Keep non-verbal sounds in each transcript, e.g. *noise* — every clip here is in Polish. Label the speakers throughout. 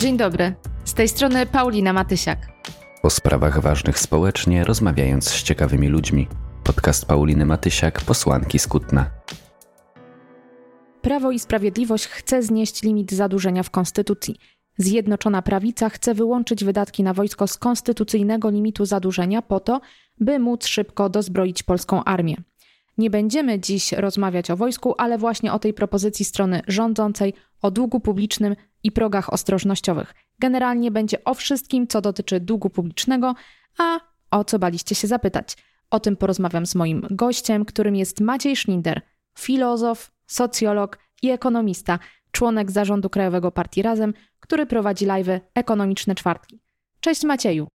Speaker 1: Dzień dobry. Z tej strony Paulina Matysiak.
Speaker 2: O sprawach ważnych społecznie rozmawiając z ciekawymi ludźmi. Podcast Pauliny Matysiak, posłanki Skutna.
Speaker 1: Prawo i Sprawiedliwość chce znieść limit zadłużenia w Konstytucji. Zjednoczona Prawica chce wyłączyć wydatki na wojsko z konstytucyjnego limitu zadłużenia po to, by móc szybko dozbroić polską armię. Nie będziemy dziś rozmawiać o wojsku, ale właśnie o tej propozycji strony rządzącej, o długu publicznym i progach ostrożnościowych. Generalnie będzie o wszystkim, co dotyczy długu publicznego, a o co baliście się zapytać. O tym porozmawiam z moim gościem, którym jest Maciej Szninder, filozof, socjolog i ekonomista, członek zarządu Krajowego Partii Razem, który prowadzi live'y Ekonomiczne Czwartki. Cześć Macieju.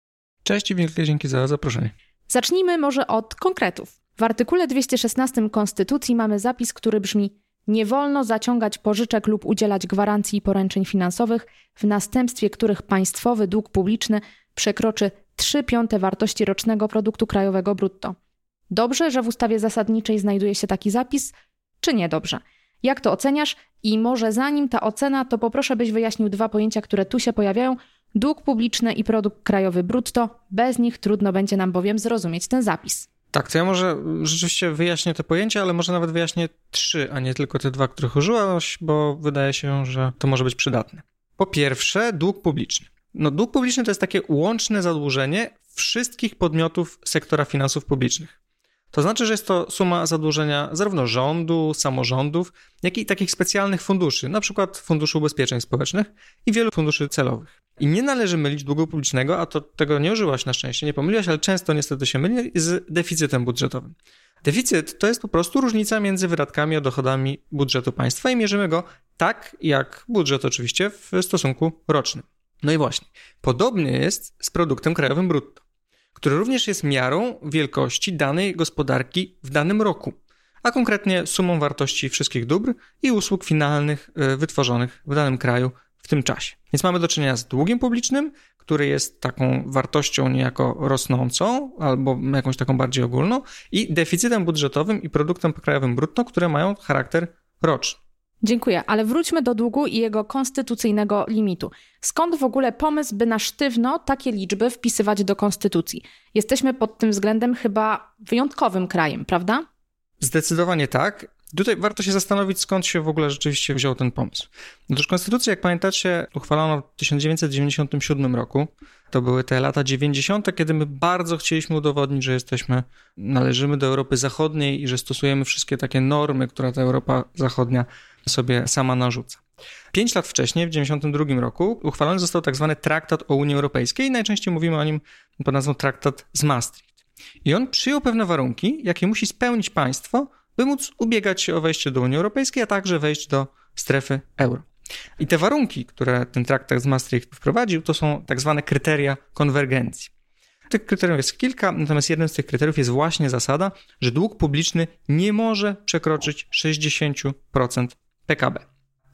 Speaker 3: Cześć i wielkie dzięki za zaproszenie.
Speaker 1: Zacznijmy może od konkretów. W artykule 216 Konstytucji mamy zapis, który brzmi: Nie wolno zaciągać pożyczek lub udzielać gwarancji i poręczeń finansowych, w następstwie których państwowy dług publiczny przekroczy 3 piąte wartości rocznego produktu krajowego brutto. Dobrze, że w ustawie zasadniczej znajduje się taki zapis, czy nie dobrze? Jak to oceniasz? I może zanim ta ocena, to poproszę, byś wyjaśnił dwa pojęcia, które tu się pojawiają: dług publiczny i produkt krajowy brutto. Bez nich trudno będzie nam bowiem zrozumieć ten zapis.
Speaker 3: Tak, to ja może rzeczywiście wyjaśnię te pojęcia, ale może nawet wyjaśnię trzy, a nie tylko te dwa, których użyłaś, bo wydaje się, że to może być przydatne. Po pierwsze, dług publiczny. No, dług publiczny to jest takie łączne zadłużenie wszystkich podmiotów sektora finansów publicznych. To znaczy, że jest to suma zadłużenia zarówno rządu, samorządów, jak i takich specjalnych funduszy, na przykład Funduszu Ubezpieczeń Społecznych i wielu funduszy celowych. I nie należy mylić długu publicznego, a to tego nie użyłaś na szczęście, nie pomyliłaś, ale często niestety się myli, z deficytem budżetowym. Deficyt to jest po prostu różnica między wydatkami a dochodami budżetu państwa i mierzymy go tak, jak budżet oczywiście w stosunku rocznym. No i właśnie, podobnie jest z produktem krajowym brutto, który również jest miarą wielkości danej gospodarki w danym roku, a konkretnie sumą wartości wszystkich dóbr i usług finalnych y, wytworzonych w danym kraju w tym czasie. Więc mamy do czynienia z długiem publicznym, który jest taką wartością niejako rosnącą albo jakąś taką bardziej ogólną i deficytem budżetowym i produktem krajowym brutto, które mają charakter roczny.
Speaker 1: Dziękuję, ale wróćmy do długu i jego konstytucyjnego limitu. Skąd w ogóle pomysł, by na sztywno takie liczby wpisywać do konstytucji? Jesteśmy pod tym względem chyba wyjątkowym krajem, prawda?
Speaker 3: Zdecydowanie tak. Tutaj warto się zastanowić, skąd się w ogóle rzeczywiście wziął ten pomysł. Otóż konstytucję, jak pamiętacie, uchwalono w 1997 roku. To były te lata 90., kiedy my bardzo chcieliśmy udowodnić, że jesteśmy, należymy do Europy Zachodniej i że stosujemy wszystkie takie normy, które ta Europa Zachodnia sobie sama narzuca. Pięć lat wcześniej, w 1992 roku, uchwalony został tak zwany Traktat o Unii Europejskiej. Najczęściej mówimy o nim pod nazwą Traktat z Maastricht. I on przyjął pewne warunki, jakie musi spełnić państwo, by móc ubiegać się o wejście do Unii Europejskiej, a także wejść do strefy euro. I te warunki, które ten traktat z Maastricht wprowadził, to są tak zwane kryteria konwergencji. Tych kryteriów jest kilka, natomiast jednym z tych kryteriów jest właśnie zasada, że dług publiczny nie może przekroczyć 60% PKB.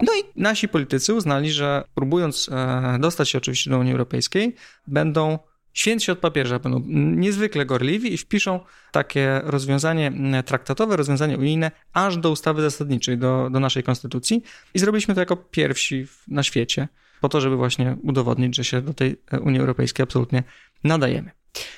Speaker 3: No i nasi politycy uznali, że próbując e, dostać się oczywiście do Unii Europejskiej, będą święci od papieża będą niezwykle gorliwi i wpiszą takie rozwiązanie traktatowe, rozwiązanie unijne aż do ustawy zasadniczej, do, do naszej konstytucji. I zrobiliśmy to jako pierwsi na świecie, po to, żeby właśnie udowodnić, że się do tej Unii Europejskiej absolutnie nadajemy.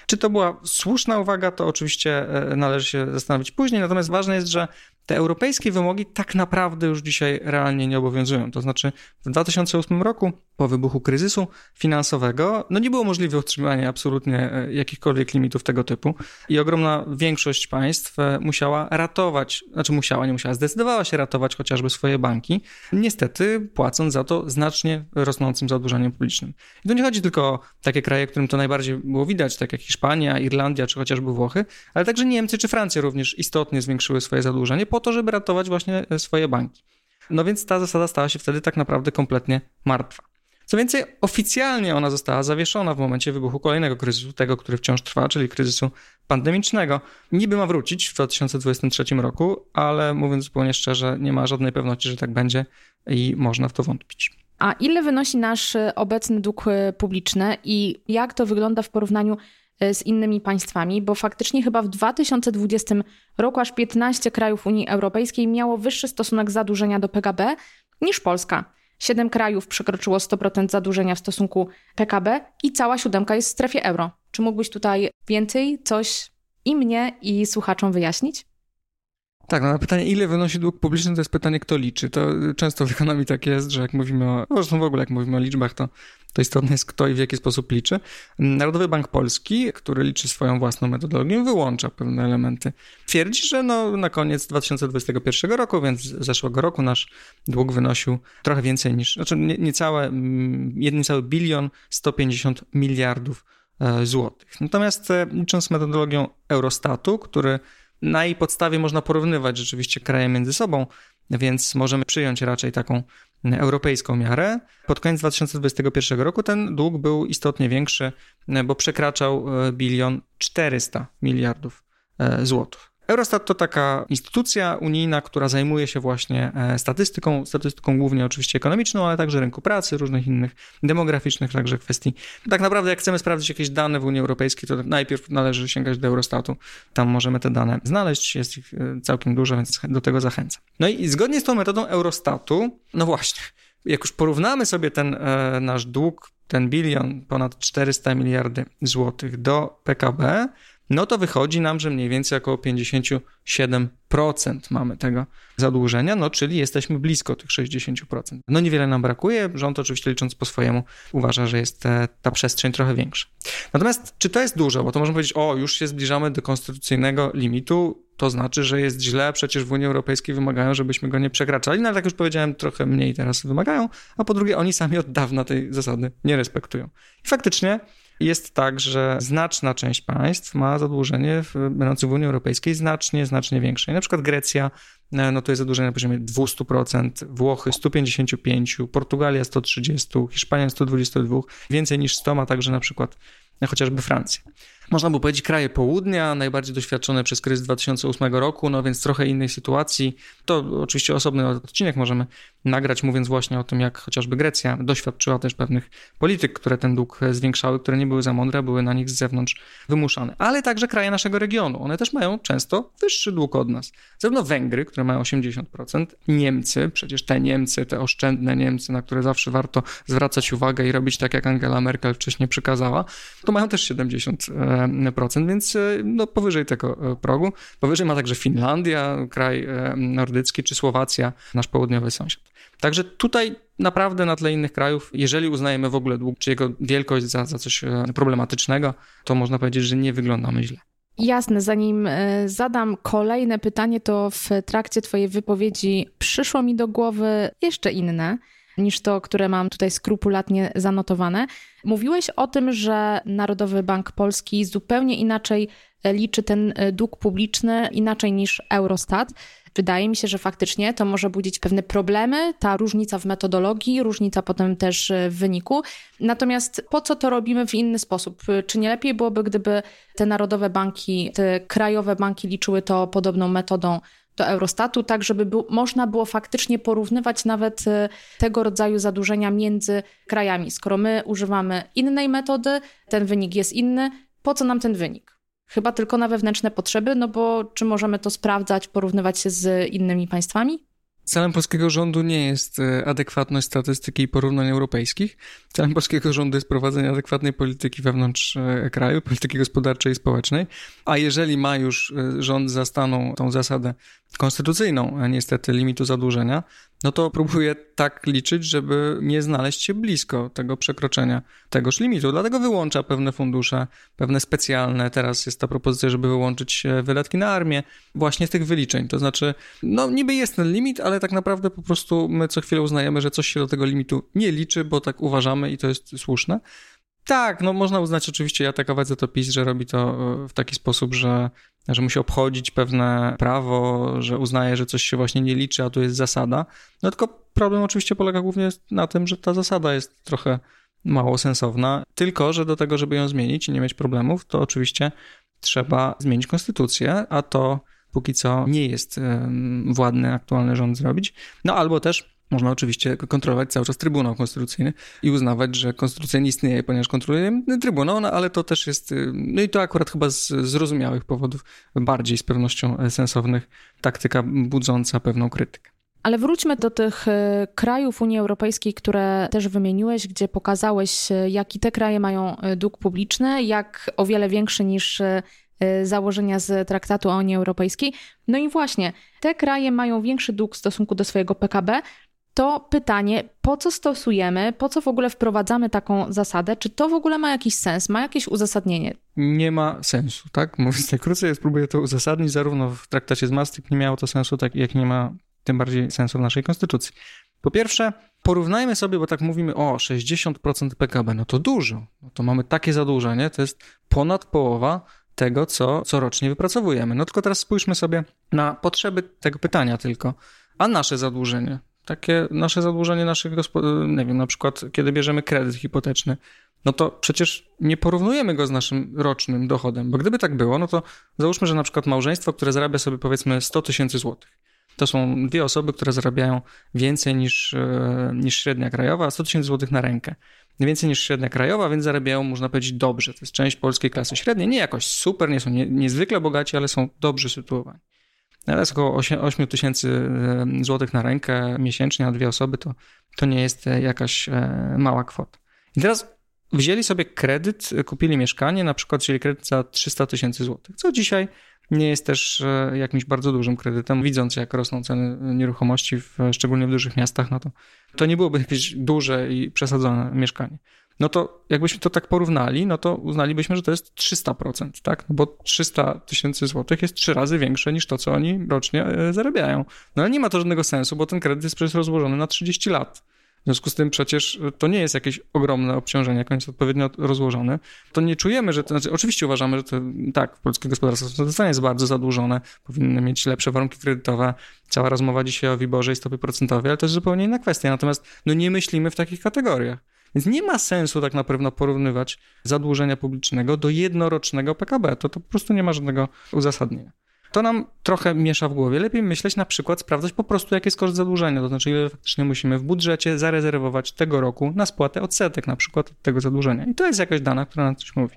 Speaker 3: Czy to była słuszna uwaga, to oczywiście e, należy się zastanowić później, natomiast ważne jest, że te europejskie wymogi tak naprawdę już dzisiaj realnie nie obowiązują. To znaczy w 2008 roku, po wybuchu kryzysu finansowego, no nie było możliwe utrzymanie absolutnie e, jakichkolwiek limitów tego typu i ogromna większość państw e, musiała ratować, znaczy musiała, nie musiała, zdecydowała się ratować chociażby swoje banki, niestety płacąc za to znacznie rosnącym zadłużeniem publicznym. I to nie chodzi tylko o takie kraje, którym to najbardziej było widać, tak jak Hiszpania, Irlandia czy chociażby Włochy, ale także Niemcy czy Francja również istotnie zwiększyły swoje zadłużenie po to, żeby ratować właśnie e, swoje banki. No więc ta zasada stała się wtedy tak naprawdę kompletnie martwa. Co więcej, oficjalnie ona została zawieszona w momencie wybuchu kolejnego kryzysu, tego, który wciąż trwa, czyli kryzysu pandemicznego. Niby ma wrócić w 2023 roku, ale mówiąc zupełnie szczerze, nie ma żadnej pewności, że tak będzie i można w to wątpić.
Speaker 1: A ile wynosi nasz e, obecny dług e, publiczny i jak to wygląda w porównaniu E, z innymi państwami, bo faktycznie chyba w 2020 roku aż 15 krajów Unii Europejskiej miało wyższy stosunek zadłużenia do PKB niż Polska. Siedem krajów przekroczyło 100% zadłużenia w stosunku PKB i cała siódemka jest w strefie euro. Czy mógłbyś tutaj więcej coś i mnie, i słuchaczom wyjaśnić?
Speaker 3: Tak, no na pytanie, ile wynosi dług publiczny, to jest pytanie, kto liczy. To często w ekonomii tak jest, że jak mówimy o, zresztą w ogóle jak mówimy o liczbach, to, to istotne jest kto i w jaki sposób liczy. Narodowy Bank Polski, który liczy swoją własną metodologię, wyłącza pewne elementy. Twierdzi, że no, na koniec 2021 roku, więc zeszłego roku nasz dług wynosił trochę więcej niż, znaczy niecałe, mm, niecały bilion 150 miliardów e, złotych. Natomiast e, licząc metodologią Eurostatu, który na jej podstawie można porównywać rzeczywiście kraje między sobą, więc możemy przyjąć raczej taką europejską miarę. Pod koniec 2021 roku ten dług był istotnie większy, bo przekraczał e, bilion 400 miliardów e, złotych. Eurostat to taka instytucja unijna, która zajmuje się właśnie e, statystyką, statystyką głównie oczywiście ekonomiczną, ale także rynku pracy, różnych innych demograficznych także kwestii. Tak naprawdę jak chcemy sprawdzić jakieś dane w Unii Europejskiej, to najpierw należy sięgać do Eurostatu. Tam możemy te dane znaleźć, jest ich e, całkiem dużo, więc do tego zachęcam. No i zgodnie z tą metodą Eurostatu, no właśnie, jak już porównamy sobie ten e, nasz dług, ten bilion, ponad 400 miliardy złotych do PKB, no to wychodzi nam, że mniej więcej około 57% mamy tego zadłużenia, no czyli jesteśmy blisko tych 60%. No niewiele nam brakuje, rząd oczywiście licząc po swojemu uważa, że jest e, ta przestrzeń trochę większa. Natomiast czy to jest dużo? Bo to można powiedzieć, o już się zbliżamy do konstytucyjnego limitu, to znaczy, że jest źle, przecież w Unii Europejskiej wymagają, żebyśmy go nie przekraczali, no ale tak już powiedziałem, trochę mniej teraz wymagają, a po drugie oni sami od dawna tej zasady nie respektują. I faktycznie jest tak, że znaczna część państw ma zadłużenie w, będące w Unii Europejskiej znacznie, znacznie większe. I na przykład Grecja, e, no to jest zadłużenie na poziomie 200%, Włochy 155%, Portugalia 130%, Hiszpania 122%, więcej niż 100 ma także na przykład chociażby Francja można by powiedzieć, kraje południa, najbardziej doświadczone przez kryzys 2008 roku, no więc trochę innej sytuacji. To oczywiście osobny odcinek możemy nagrać, mówiąc właśnie o tym, jak chociażby Grecja doświadczyła też pewnych polityk, które ten dług zwiększały, które nie były za mądre, były na nich z zewnątrz wymuszane. Ale także kraje naszego regionu. One też mają często wyższy dług od nas. Zarówno Węgry, które mają 80%, Niemcy, przecież te Niemcy, te oszczędne Niemcy, na które zawsze warto zwracać uwagę i robić tak, jak Angela Merkel wcześniej przykazała, to mają też 70% procent, więc e, no, powyżej tego e, progu. Powyżej ma także Finlandia, kraj e, nordycki, czy Słowacja, nasz południowy sąsiad. Także tutaj naprawdę na tle innych krajów, jeżeli uznajemy w ogóle dług, czy jego wielkość za, za coś problematycznego, to można powiedzieć, że nie wyglądamy źle.
Speaker 1: Jasne, zanim zadam kolejne pytanie, to w trakcie Twojej wypowiedzi przyszło mi do głowy jeszcze inne niż to, które mam tutaj skrupulatnie zanotowane. Mówiłeś o tym, że Narodowy Bank Polski zupełnie inaczej liczy ten e, dług publiczny, inaczej niż Eurostat. Wydaje mi się, że faktycznie to może budzić pewne problemy, ta różnica w metodologii, różnica potem też e, w wyniku. Natomiast po co to robimy w inny sposób? Czy nie lepiej byłoby, gdyby te narodowe banki, te krajowe banki liczyły to podobną metodą do Eurostatu, tak żeby był, można było faktycznie porównywać nawet e, tego rodzaju zadłużenia między krajami. Skoro my używamy innej metody, ten wynik jest inny, po co nam ten wynik? Chyba tylko na wewnętrzne potrzeby, no bo czy możemy to sprawdzać, porównywać się z innymi państwami?
Speaker 3: Celem polskiego rządu nie jest e, adekwatność statystyki i porównań europejskich. Celem polskiego rządu jest prowadzenie adekwatnej polityki wewnątrz e, kraju, polityki gospodarczej i społecznej. A jeżeli ma już rząd za staną tą zasadę konstytucyjną, niestety, limitu zadłużenia, no to próbuję tak liczyć, żeby nie znaleźć się blisko tego przekroczenia tegoż limitu. Dlatego wyłącza pewne fundusze, pewne specjalne. Teraz jest ta propozycja, żeby wyłączyć e, wydatki na armię właśnie z tych wyliczeń. To znaczy, no niby jest ten limit, ale tak naprawdę po prostu my co chwilę uznajemy, że coś się do tego limitu nie liczy, bo tak uważamy i to jest słuszne. Tak, no można uznać oczywiście, ja atakować za to PiS, że robi to e, w taki sposób, że, że musi obchodzić pewne prawo, że uznaje, że coś się właśnie nie liczy, a tu jest zasada. No tylko problem oczywiście polega głównie na tym, że ta zasada jest trochę mało sensowna, tylko że do tego, żeby ją zmienić i nie mieć problemów, to oczywiście trzeba zmienić konstytucję, a to póki co nie jest władny aktualny rząd zrobić. No albo też można oczywiście kontrolować cały czas Trybunał Konstytucyjny i uznawać, że konstytucja nie istnieje, ponieważ kontroluje Trybunał, no ale to też jest, y, no i to akurat chyba z zrozumiałych powodów, bardziej z pewnością sensownych, taktyka budząca pewną krytykę.
Speaker 1: Ale wróćmy do tych e, krajów Unii Europejskiej, które też wymieniłeś, gdzie pokazałeś, e, jaki te kraje mają e, dług publiczny, jak o wiele większy niż założenia z traktatu o Unii Europejskiej. No i właśnie, te kraje mają większy dług w stosunku do swojego PKB. To pytanie, po co stosujemy, po co w ogóle wprowadzamy taką zasadę? Czy to w ogóle ma jakiś sens, ma jakieś uzasadnienie?
Speaker 3: Nie ma sensu, tak? Mówiąc najkrócej, ja spróbuję to uzasadnić. Zarówno w traktacie z Maastricht nie miało to sensu, tak jak nie ma tym bardziej sensu w naszej konstytucji. Po pierwsze, porównajmy sobie, bo tak mówimy, o 60% PKB, no to dużo. No to mamy takie zadłużenie, to jest ponad połowa tego, co, co rocznie wypracowujemy. No tylko teraz spójrzmy sobie na potrzeby tego pytania tylko. A nasze zadłużenie, takie nasze zadłużenie naszych gospodarstw, nie wiem, na przykład kiedy bierzemy kredyt hipoteczny, no to przecież nie porównujemy go z naszym rocznym dochodem, bo gdyby tak było, no to załóżmy, że na przykład małżeństwo, które zarabia sobie powiedzmy 100 tysięcy złotych, to są dwie osoby, które zarabiają więcej niż, e, niż średnia krajowa, a 100 tysięcy złotych na rękę. Więcej niż średnia krajowa, więc zarabiają, można powiedzieć, dobrze. To jest część polskiej klasy średniej. Nie jakoś super, nie są nie, niezwykle bogaci, ale są dobrze sytuowani. Ale jest około 8 tysięcy e, złotych na rękę miesięcznie na dwie osoby, to, to nie jest e, jakaś mała kwota. I teraz wzięli sobie kredyt, kupili mieszkanie, na przykład wzięli kredyt za 300 tysięcy złotych, co dzisiaj nie jest też e, jakimś bardzo dużym kredytem. Widząc, jak rosną ceny nieruchomości, w, szczególnie w dużych miastach, no to, to nie byłoby jakieś duże i przesadzone mieszkanie. No to jakbyśmy to tak porównali, no to uznalibyśmy, że to jest 300%, tak? No bo 300 tysięcy złotych jest trzy razy większe niż to, co oni rocznie e, zarabiają. No ale nie ma to żadnego sensu, bo ten kredyt jest przecież rozłożony na 30 lat. W związku z tym przecież to nie jest jakieś ogromne obciążenie, jak on jest odpowiednio rozłożony. To nie czujemy, że to, znaczy oczywiście uważamy, że to tak, polskie gospodarstwo jest bardzo zadłużone, powinny mieć lepsze warunki kredytowe. Cała rozmowa dzisiaj o Wiborze i stopie procentowej, ale to jest zupełnie inna kwestia. Natomiast no nie myślimy w takich kategoriach. Więc nie ma sensu tak naprawdę porównywać zadłużenia publicznego do jednorocznego PKB. To, to po prostu nie ma żadnego uzasadnienia to nam trochę miesza w głowie. Lepiej myśleć na przykład, sprawdzać po prostu, jaki jest koszt zadłużenia, to znaczy ile faktycznie musimy w budżecie zarezerwować tego roku na spłatę odsetek na przykład od tego zadłużenia. I to jest jakaś dana, która nam coś mówi.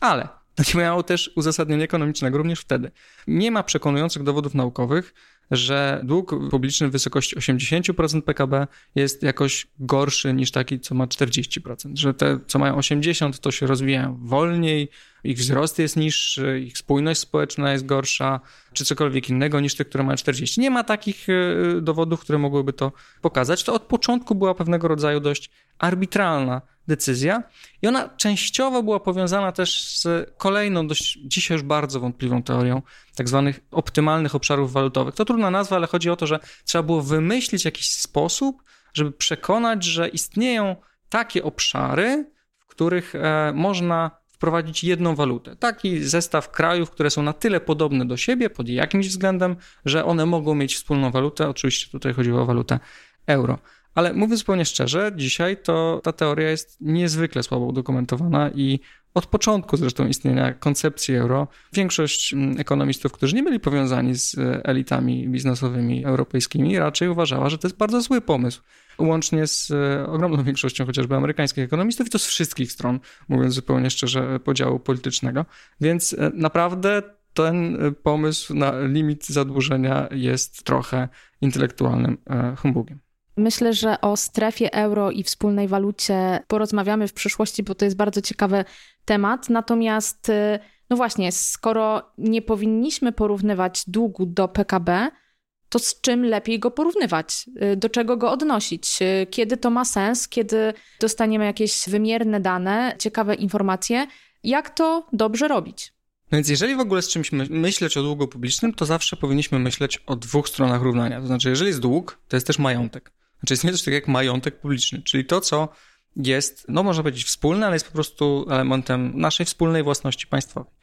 Speaker 3: Ale *laughs* to nie miało też uzasadnienia ekonomicznego również wtedy. Nie ma przekonujących dowodów naukowych, że dług publiczny w wysokości 80% PKB jest jakoś gorszy niż taki, co ma 40%. Że te, co mają 80%, to się rozwijają wolniej, ich wzrost jest niższy, ich spójność społeczna jest gorsza, czy cokolwiek innego niż te, które mają 40. Nie ma takich e, dowodów, które mogłyby to pokazać. To od początku była pewnego rodzaju dość arbitralna decyzja i ona częściowo była powiązana też z kolejną, dość dzisiaj już bardzo wątpliwą teorią tak zwanych optymalnych obszarów walutowych. To trudna nazwa, ale chodzi o to, że trzeba było wymyślić jakiś sposób, żeby przekonać, że istnieją takie obszary, w których e, można wprowadzić jedną walutę. Taki zestaw krajów, które są na tyle podobne do siebie pod jakimś względem, że one mogą mieć wspólną walutę. Oczywiście tutaj chodziło o walutę euro. Ale mówiąc zupełnie szczerze, dzisiaj to ta teoria jest niezwykle słabo udokumentowana i od początku zresztą istnienia koncepcji euro, większość mm, ekonomistów, którzy nie byli powiązani z e, elitami biznesowymi europejskimi, raczej uważała, że to jest bardzo zły pomysł. Łącznie z e, ogromną *laughs* większością chociażby amerykańskich ekonomistów i to z wszystkich stron, mówiąc zupełnie szczerze, podziału politycznego. Więc e, naprawdę ten pomysł na limit zadłużenia jest trochę intelektualnym humbugiem.
Speaker 1: Myślę, że o strefie euro i wspólnej walucie porozmawiamy w przyszłości, bo to jest bardzo ciekawy temat. Natomiast, y, no właśnie, skoro nie powinniśmy porównywać długu do PKB, to z czym lepiej go porównywać? Y, do czego go odnosić? Y, kiedy to ma sens? Kiedy dostaniemy jakieś wymierne dane, ciekawe informacje? Jak to dobrze robić?
Speaker 3: No więc jeżeli w ogóle z czymś myśleć o długu publicznym, to zawsze powinniśmy myśleć o dwóch stronach równania. To znaczy, jeżeli jest dług, to jest też majątek. Znaczy istnieje coś takiego jak majątek publiczny, czyli to, co jest, no można powiedzieć wspólne, ale jest po prostu elementem naszej wspólnej własności państwowej.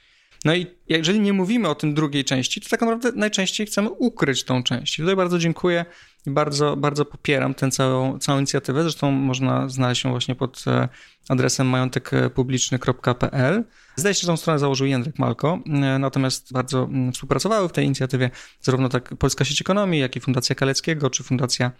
Speaker 3: No i jeżeli nie mówimy o tym drugiej części, to tak naprawdę najczęściej chcemy ukryć tą część. I tutaj bardzo dziękuję i bardzo, bardzo popieram tę całą, całą inicjatywę. Zresztą można znaleźć ją właśnie pod e, adresem majątekpubliczny.pl. Zdaje się, że tą stronę założył Jędrek Malko, e, natomiast bardzo mm, współpracowały w tej inicjatywie zarówno tak Polska Sieć Ekonomii, jak i Fundacja Kaleckiego, czy Fundacja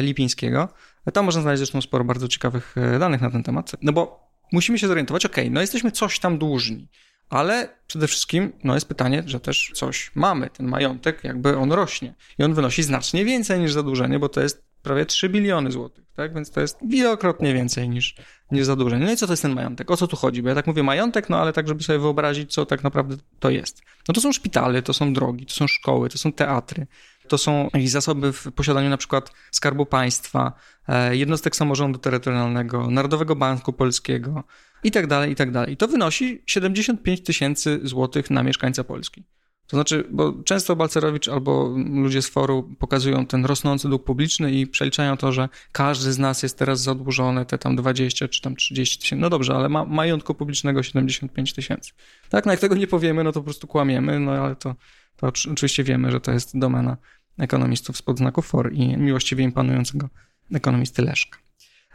Speaker 3: Lipińskiego. Tam można znaleźć zresztą sporo bardzo ciekawych e, danych na ten temat, no bo musimy się zorientować, ok, no jesteśmy coś tam dłużni, ale przede wszystkim no jest pytanie, że też coś mamy. Ten majątek jakby on rośnie i on wynosi znacznie więcej niż zadłużenie, bo to jest prawie 3 biliony złotych, tak? Więc to jest wielokrotnie więcej niż, niż zadłużenie. No i co to jest ten majątek? O co tu chodzi? Bo ja tak mówię majątek, no ale tak, żeby sobie wyobrazić, co tak naprawdę to jest. No to są szpitale, to są drogi, to są szkoły, to są teatry, to są jakieś zasoby w posiadaniu na przykład Skarbu Państwa, e, jednostek samorządu terytorialnego, Narodowego Banku Polskiego i tak dalej, i tak dalej. I to wynosi 75 tysięcy złotych na mieszkańca Polski. To znaczy, bo często Balcerowicz albo ludzie z foru pokazują ten rosnący dług publiczny i przeliczają to, że każdy z nas jest teraz zadłużony, te tam 20 czy tam 30 tysięcy. No dobrze, ale ma majątku publicznego 75 tysięcy. Tak, no jak tego nie powiemy, no to po prostu kłamiemy, no ale to, to oczywiście wiemy, że to jest domena ekonomistów spod znaków for i miłościwie im panującego ekonomisty Leszka.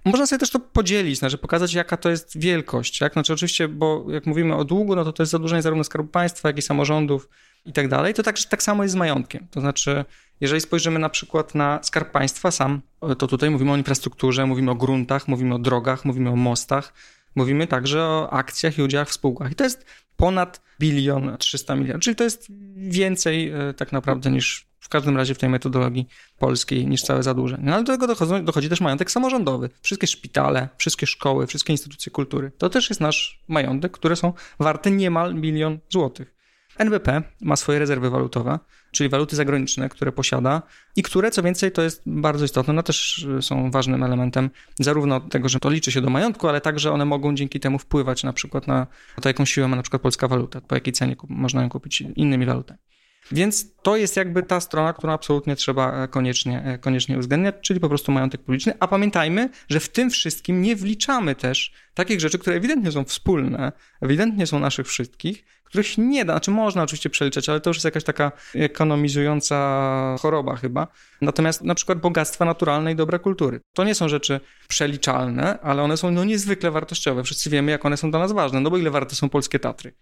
Speaker 3: Można sobie też to podzielić, znaczy pokazać, jaka to jest wielkość. Tak? Znaczy, oczywiście, bo jak mówimy o długu, no to to jest zadłużenie zarówno Skarbu Państwa, jak i samorządów i tak dalej. To także tak samo jest z majątkiem. To znaczy, jeżeli spojrzymy na przykład na Skarb Państwa sam, to tutaj mówimy o infrastrukturze, mówimy o gruntach, mówimy o drogach, mówimy o mostach, mówimy także o akcjach i udziałach w spółkach. I to jest ponad bilion 300 milionów, czyli to jest więcej e, tak naprawdę niż każdym razie w tej metodologii polskiej niż całe zadłużenie. No ale do tego dochodzi, dochodzi też majątek samorządowy. Wszystkie szpitale, wszystkie szkoły, wszystkie instytucje kultury. To też jest nasz majątek, które są warte niemal milion złotych. NBP ma swoje rezerwy walutowe, czyli waluty zagraniczne, które posiada i które, co więcej, to jest bardzo istotne, no też są ważnym elementem zarówno tego, że to liczy się do majątku, ale także one mogą dzięki temu wpływać na przykład na to, jaką siłę ma na przykład polska waluta, po jakiej cenie można ją kupić innymi walutami. Więc to jest jakby ta strona, którą absolutnie trzeba e, koniecznie, e, koniecznie uwzględniać, czyli po prostu majątek publiczny. A pamiętajmy, że w tym wszystkim nie wliczamy też takich rzeczy, które ewidentnie są wspólne, ewidentnie są naszych wszystkich, których nie da, znaczy można oczywiście przeliczać, ale to już jest jakaś taka ekonomizująca choroba chyba. Natomiast na przykład bogactwa naturalne i dobra kultury. To nie są rzeczy przeliczalne, ale one są no niezwykle wartościowe. Wszyscy wiemy, jak one są dla nas ważne, no bo ile warte są polskie Tatry.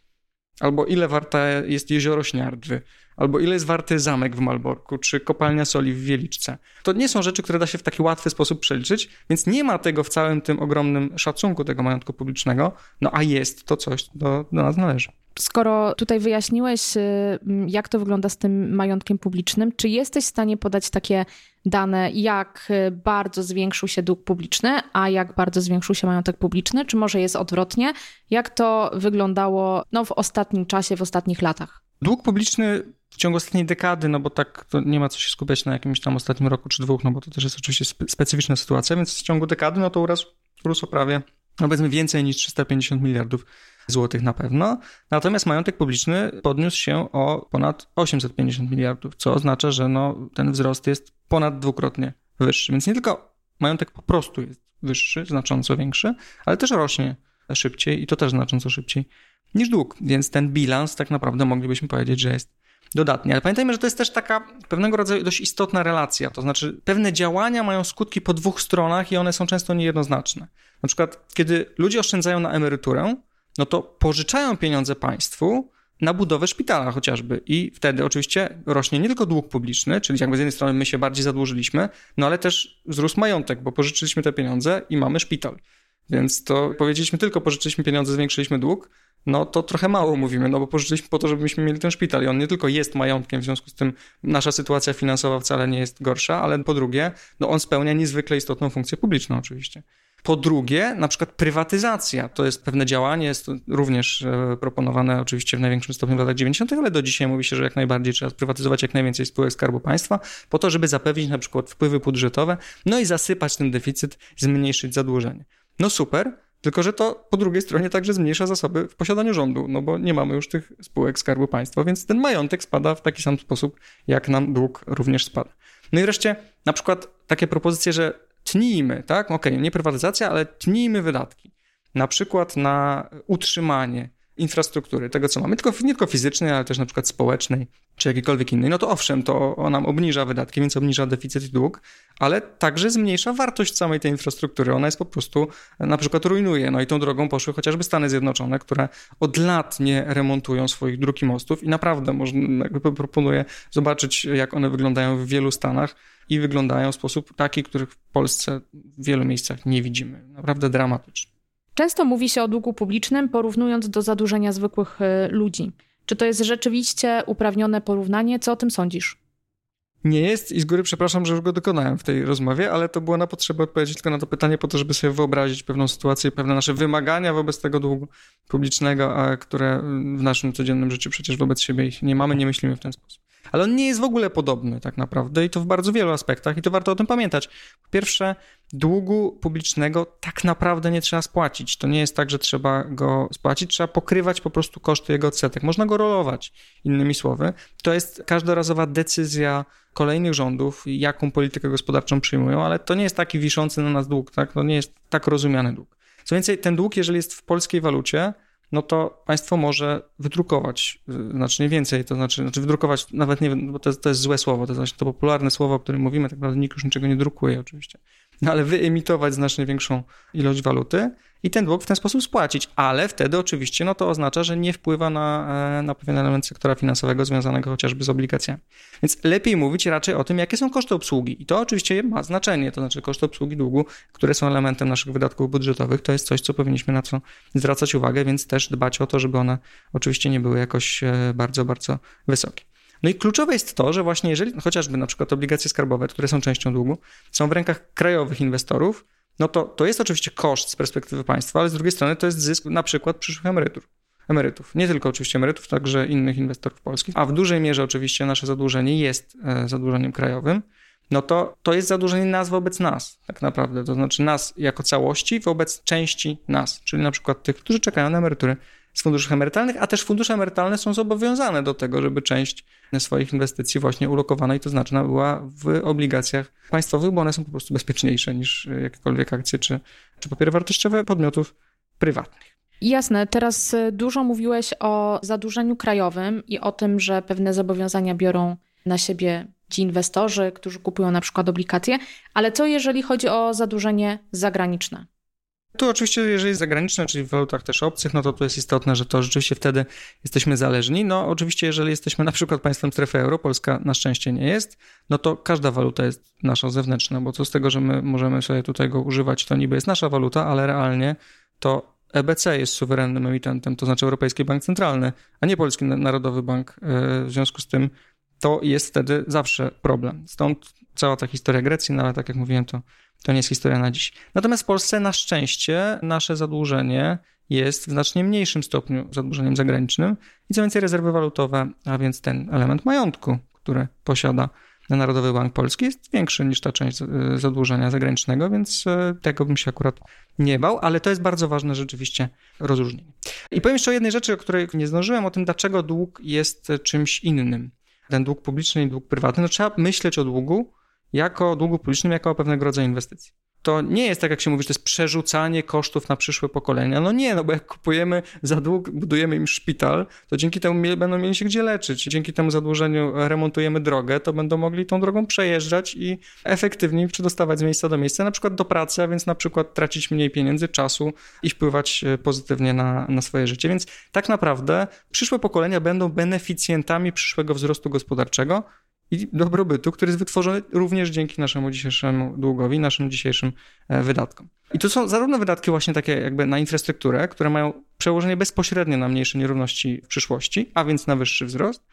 Speaker 3: Albo ile warte jest jezioro Śniardwy, albo ile jest warty zamek w Malborku, czy kopalnia soli w Wieliczce. To nie są rzeczy, które da się w taki łatwy sposób przeliczyć, więc nie ma tego w całym tym ogromnym szacunku tego majątku publicznego, no a jest to coś, co do, do nas należy.
Speaker 1: Skoro tutaj wyjaśniłeś, y, jak to wygląda z tym majątkiem publicznym, czy jesteś w stanie podać takie dane, jak y, bardzo zwiększył się dług publiczny, a jak bardzo zwiększył się majątek publiczny, czy może jest odwrotnie? Jak to wyglądało no, w ostatnim czasie, w ostatnich latach?
Speaker 3: Dług publiczny w ciągu ostatniej dekady, no bo tak to nie ma co się skupiać na jakimś tam ostatnim roku czy dwóch, no bo to też jest oczywiście specyficzna sytuacja, więc w ciągu dekady no to urósł, urósł prawie, no powiedzmy więcej niż 350 miliardów złotych na pewno. Natomiast majątek publiczny podniósł się o ponad 850 miliardów, co oznacza, że no, ten wzrost jest ponad dwukrotnie wyższy. Więc nie tylko majątek po prostu jest wyższy, znacząco większy, ale też rośnie szybciej i to też znacząco szybciej niż dług. Więc ten bilans tak naprawdę moglibyśmy powiedzieć, że jest dodatni. Ale pamiętajmy, że to jest też taka pewnego rodzaju dość istotna relacja. To znaczy, pewne działania mają skutki po dwóch stronach i one są często niejednoznaczne. Na przykład, kiedy ludzie oszczędzają na emeryturę, no to pożyczają pieniądze państwu na budowę szpitala chociażby. I wtedy oczywiście rośnie nie tylko dług publiczny, czyli jakby z jednej strony my się bardziej zadłużyliśmy, no ale też wzrósł majątek, bo pożyczyliśmy te pieniądze i mamy szpital. Więc to powiedzieliśmy tylko pożyczyliśmy pieniądze, zwiększyliśmy dług, no to trochę mało mówimy, no bo pożyczyliśmy po to, żebyśmy mieli ten szpital i on nie tylko jest majątkiem, w związku z tym nasza sytuacja finansowa wcale nie jest gorsza, ale po drugie, no on spełnia niezwykle istotną funkcję publiczną oczywiście. Po drugie, na przykład prywatyzacja. To jest pewne działanie, jest również e, proponowane oczywiście w największym stopniu w latach 90., ale do dzisiaj mówi się, że jak najbardziej trzeba sprywatyzować jak najwięcej spółek Skarbu Państwa, po to, żeby zapewnić na przykład wpływy budżetowe, no i zasypać ten deficyt, zmniejszyć zadłużenie. No super, tylko że to po drugiej stronie także zmniejsza zasoby w posiadaniu rządu, no bo nie mamy już tych spółek Skarbu Państwa, więc ten majątek spada w taki sam sposób, jak nam dług również spada. No i wreszcie na przykład takie propozycje, że tnijmy, tak? Okej, okay, nie prywatyzacja, ale tnijmy wydatki. Na przykład na utrzymanie infrastruktury, tego co mamy, tylko, nie tylko fizycznej, ale też na przykład społecznej, czy jakiejkolwiek innej, no to owszem, to nam obniża wydatki, więc obniża deficyt i dług, ale także zmniejsza wartość samej tej infrastruktury. Ona jest po prostu, na przykład rujnuje. No i tą drogą poszły chociażby Stany Zjednoczone, które od lat nie remontują swoich dróg i mostów i naprawdę można, proponuję zobaczyć, jak one wyglądają w wielu stanach i wyglądają w sposób taki, których w Polsce w wielu miejscach nie widzimy. Naprawdę dramatyczny.
Speaker 1: Często mówi się o długu publicznym, porównując do zadłużenia zwykłych y, ludzi. Czy to jest rzeczywiście uprawnione porównanie? Co o tym sądzisz?
Speaker 3: Nie jest i z góry przepraszam, że już go dokonałem w tej rozmowie, ale to było na potrzeby odpowiedzieć tylko na to pytanie po to, żeby sobie wyobrazić pewną sytuację, pewne nasze wymagania wobec tego długu publicznego, które w naszym codziennym życiu przecież wobec siebie nie mamy, nie myślimy w ten sposób. Ale on nie jest w ogóle podobny tak naprawdę i to w bardzo wielu aspektach i to warto o tym pamiętać. Po pierwsze, długu publicznego tak naprawdę nie trzeba spłacić. To nie jest tak, że trzeba go spłacić, trzeba pokrywać po prostu koszty jego odsetek. Można go rolować, innymi słowy. To jest każdorazowa decyzja kolejnych rządów, jaką politykę gospodarczą przyjmują, ale to nie jest taki wiszący na nas dług, tak? To nie jest tak rozumiany dług. Co więcej, ten dług, jeżeli jest w polskiej walucie, no to państwo może wydrukować y, znacznie więcej, to znaczy, znaczy wydrukować, nawet nie bo to, to jest złe słowo, to jest to popularne słowo, o którym mówimy, tak naprawdę nikt już niczego nie drukuje oczywiście, no ale wyemitować znacznie większą ilość waluty i ten dług w ten sposób spłacić, ale wtedy oczywiście no to oznacza, że nie wpływa na, e, na pewien element sektora finansowego związanego chociażby z obligacjami. Więc lepiej mówić raczej o tym, jakie są koszty obsługi i to oczywiście ma znaczenie, to znaczy koszty obsługi długu, które są elementem naszych wydatków budżetowych, to jest coś, co powinniśmy na co zwracać uwagę, więc też dbać o to, żeby one oczywiście nie były jakoś e, bardzo, bardzo wysokie. No i kluczowe jest to, że właśnie jeżeli chociażby na przykład obligacje skarbowe, które są częścią długu, są w rękach krajowych inwestorów, no to to jest oczywiście koszt z perspektywy państwa, ale z drugiej strony to jest zysk na przykład przyszłych emerytur. Emerytów. Nie tylko oczywiście emerytów, także innych inwestorów polskich, a w dużej mierze oczywiście nasze zadłużenie jest e, zadłużeniem krajowym, no to to jest zadłużenie nas wobec nas, tak naprawdę. To znaczy nas jako całości wobec części nas, czyli na przykład tych, którzy czekają na emerytury z funduszy emerytalnych, a też fundusze emerytalne są zobowiązane do tego, żeby część swoich inwestycji właśnie ulokowana i to znaczna była w obligacjach państwowych, bo one są po prostu bezpieczniejsze niż jakiekolwiek akcje czy, czy papiery wartościowe podmiotów prywatnych.
Speaker 1: Jasne, teraz y, dużo mówiłeś o zadłużeniu krajowym i o tym, że pewne zobowiązania biorą na siebie ci inwestorzy, którzy kupują na przykład obligacje, ale co jeżeli chodzi o zadłużenie zagraniczne?
Speaker 3: Tu oczywiście, jeżeli jest zagraniczne, czyli w walutach też obcych, no to tu jest istotne, że to rzeczywiście wtedy jesteśmy zależni. No oczywiście, jeżeli jesteśmy na przykład państwem strefy euro, Polska na szczęście nie jest, no to każda waluta jest nasza zewnętrzna, bo co z tego, że my możemy sobie tutaj go używać, to niby jest nasza waluta, ale realnie to EBC jest suwerennym emitentem, to znaczy Europejski Bank Centralny, a nie Polski Narodowy Bank. E, w związku z tym to jest wtedy zawsze problem. Stąd cała ta historia Grecji, no ale tak jak mówiłem, to to nie jest historia na dziś. Natomiast w Polsce na szczęście nasze zadłużenie jest w znacznie mniejszym stopniu zadłużeniem zagranicznym i co więcej rezerwy walutowe, a więc ten element majątku, który posiada Narodowy Bank Polski jest większy niż ta część zadłużenia zagranicznego, więc e, tego bym się akurat nie bał, ale to jest bardzo ważne rzeczywiście rozróżnienie. I powiem jeszcze o jednej rzeczy, o której nie zdążyłem, o tym, dlaczego dług jest czymś innym. Ten dług publiczny i dług prywatny. No, trzeba myśleć o długu jako długu publicznym, jako pewnego rodzaju inwestycji. To nie jest tak, jak się mówi, że to jest przerzucanie kosztów na przyszłe pokolenia. No nie, no bo jak kupujemy za dług, budujemy im szpital, to dzięki temu będą mieli się gdzie leczyć. Dzięki temu zadłużeniu remontujemy drogę, to będą mogli tą drogą przejeżdżać i efektywniej przedostawać z miejsca do miejsca, na przykład do pracy, a więc na przykład tracić mniej pieniędzy, czasu i wpływać e, pozytywnie na, na swoje życie. Więc tak naprawdę przyszłe pokolenia będą beneficjentami przyszłego wzrostu gospodarczego, i dobrobytu, który jest wytworzony również dzięki naszemu dzisiejszemu długowi, naszym dzisiejszym e, wydatkom. I to są zarówno wydatki właśnie takie jakby na infrastrukturę, które mają przełożenie bezpośrednie na mniejsze nierówności w przyszłości, a więc na wyższy wzrost,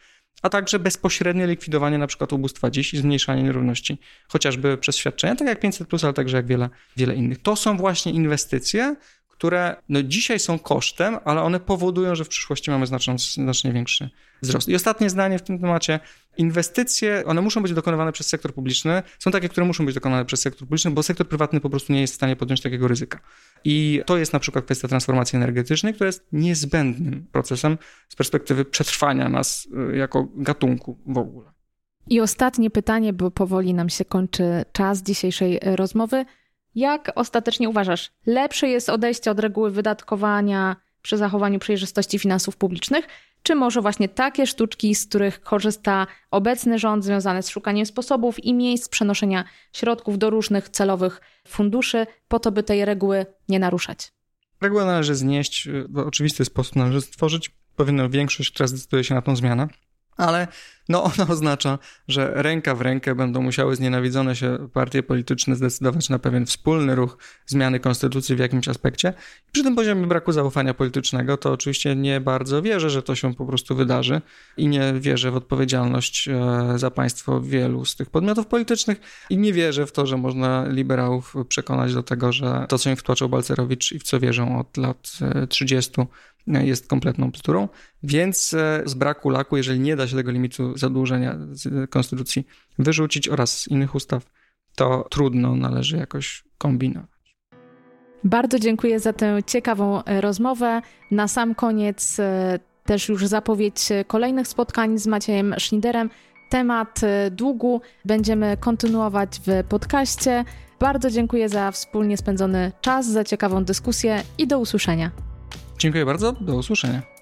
Speaker 3: a także bezpośrednie likwidowanie na przykład ubóstwa dziś i zmniejszanie nierówności, chociażby przez świadczenia, tak jak 500+, ale także jak wiele, wiele innych. To są właśnie inwestycje, które no dzisiaj są kosztem, ale one powodują, że w przyszłości mamy znacznie, znacznie większy wzrost. I ostatnie zdanie w tym temacie. Inwestycje, one muszą być dokonywane przez sektor publiczny. Są takie, które muszą być dokonane przez sektor publiczny, bo sektor prywatny po prostu nie jest w stanie podjąć takiego ryzyka. I to jest na przykład kwestia transformacji energetycznej, która jest niezbędnym procesem z perspektywy przetrwania nas y, jako gatunku w ogóle.
Speaker 1: I ostatnie pytanie, bo powoli nam się kończy czas dzisiejszej rozmowy. Jak ostatecznie uważasz, lepsze jest odejście od reguły wydatkowania przy zachowaniu przejrzystości finansów publicznych, czy może właśnie takie sztuczki, z których korzysta obecny rząd, związane z szukaniem sposobów i miejsc przenoszenia środków do różnych celowych funduszy, po to, by tej reguły nie naruszać?
Speaker 3: Regułę należy znieść, w oczywisty sposób należy stworzyć. Powinna większość, która zdecyduje się na tą zmianę, ale no ona *laughs* oznacza, że ręka w rękę będą musiały znienawidzone się partie polityczne zdecydować na pewien wspólny ruch zmiany konstytucji w jakimś aspekcie. Przy tym poziomie braku zaufania politycznego to oczywiście nie bardzo wierzę, że to się po prostu wydarzy i nie wierzę w odpowiedzialność e, za państwo wielu z tych podmiotów politycznych i nie wierzę w to, że można liberałów przekonać do tego, że to, co im wtłaczał Balcerowicz i w co wierzą od lat 30 e, jest kompletną bzdurą, więc e, z braku laku, jeżeli nie da się tego limitu zadłużenia z konstytucji wyrzucić oraz z innych ustaw, to trudno, należy jakoś kombinować.
Speaker 1: Bardzo dziękuję za tę ciekawą e, rozmowę. Na sam koniec e, też już zapowiedź kolejnych spotkań z Maciejem Schniderem. Temat długu będziemy kontynuować w podcaście. Bardzo dziękuję za wspólnie spędzony czas, za ciekawą dyskusję i do usłyszenia.
Speaker 3: Dziękuję bardzo, do usłyszenia.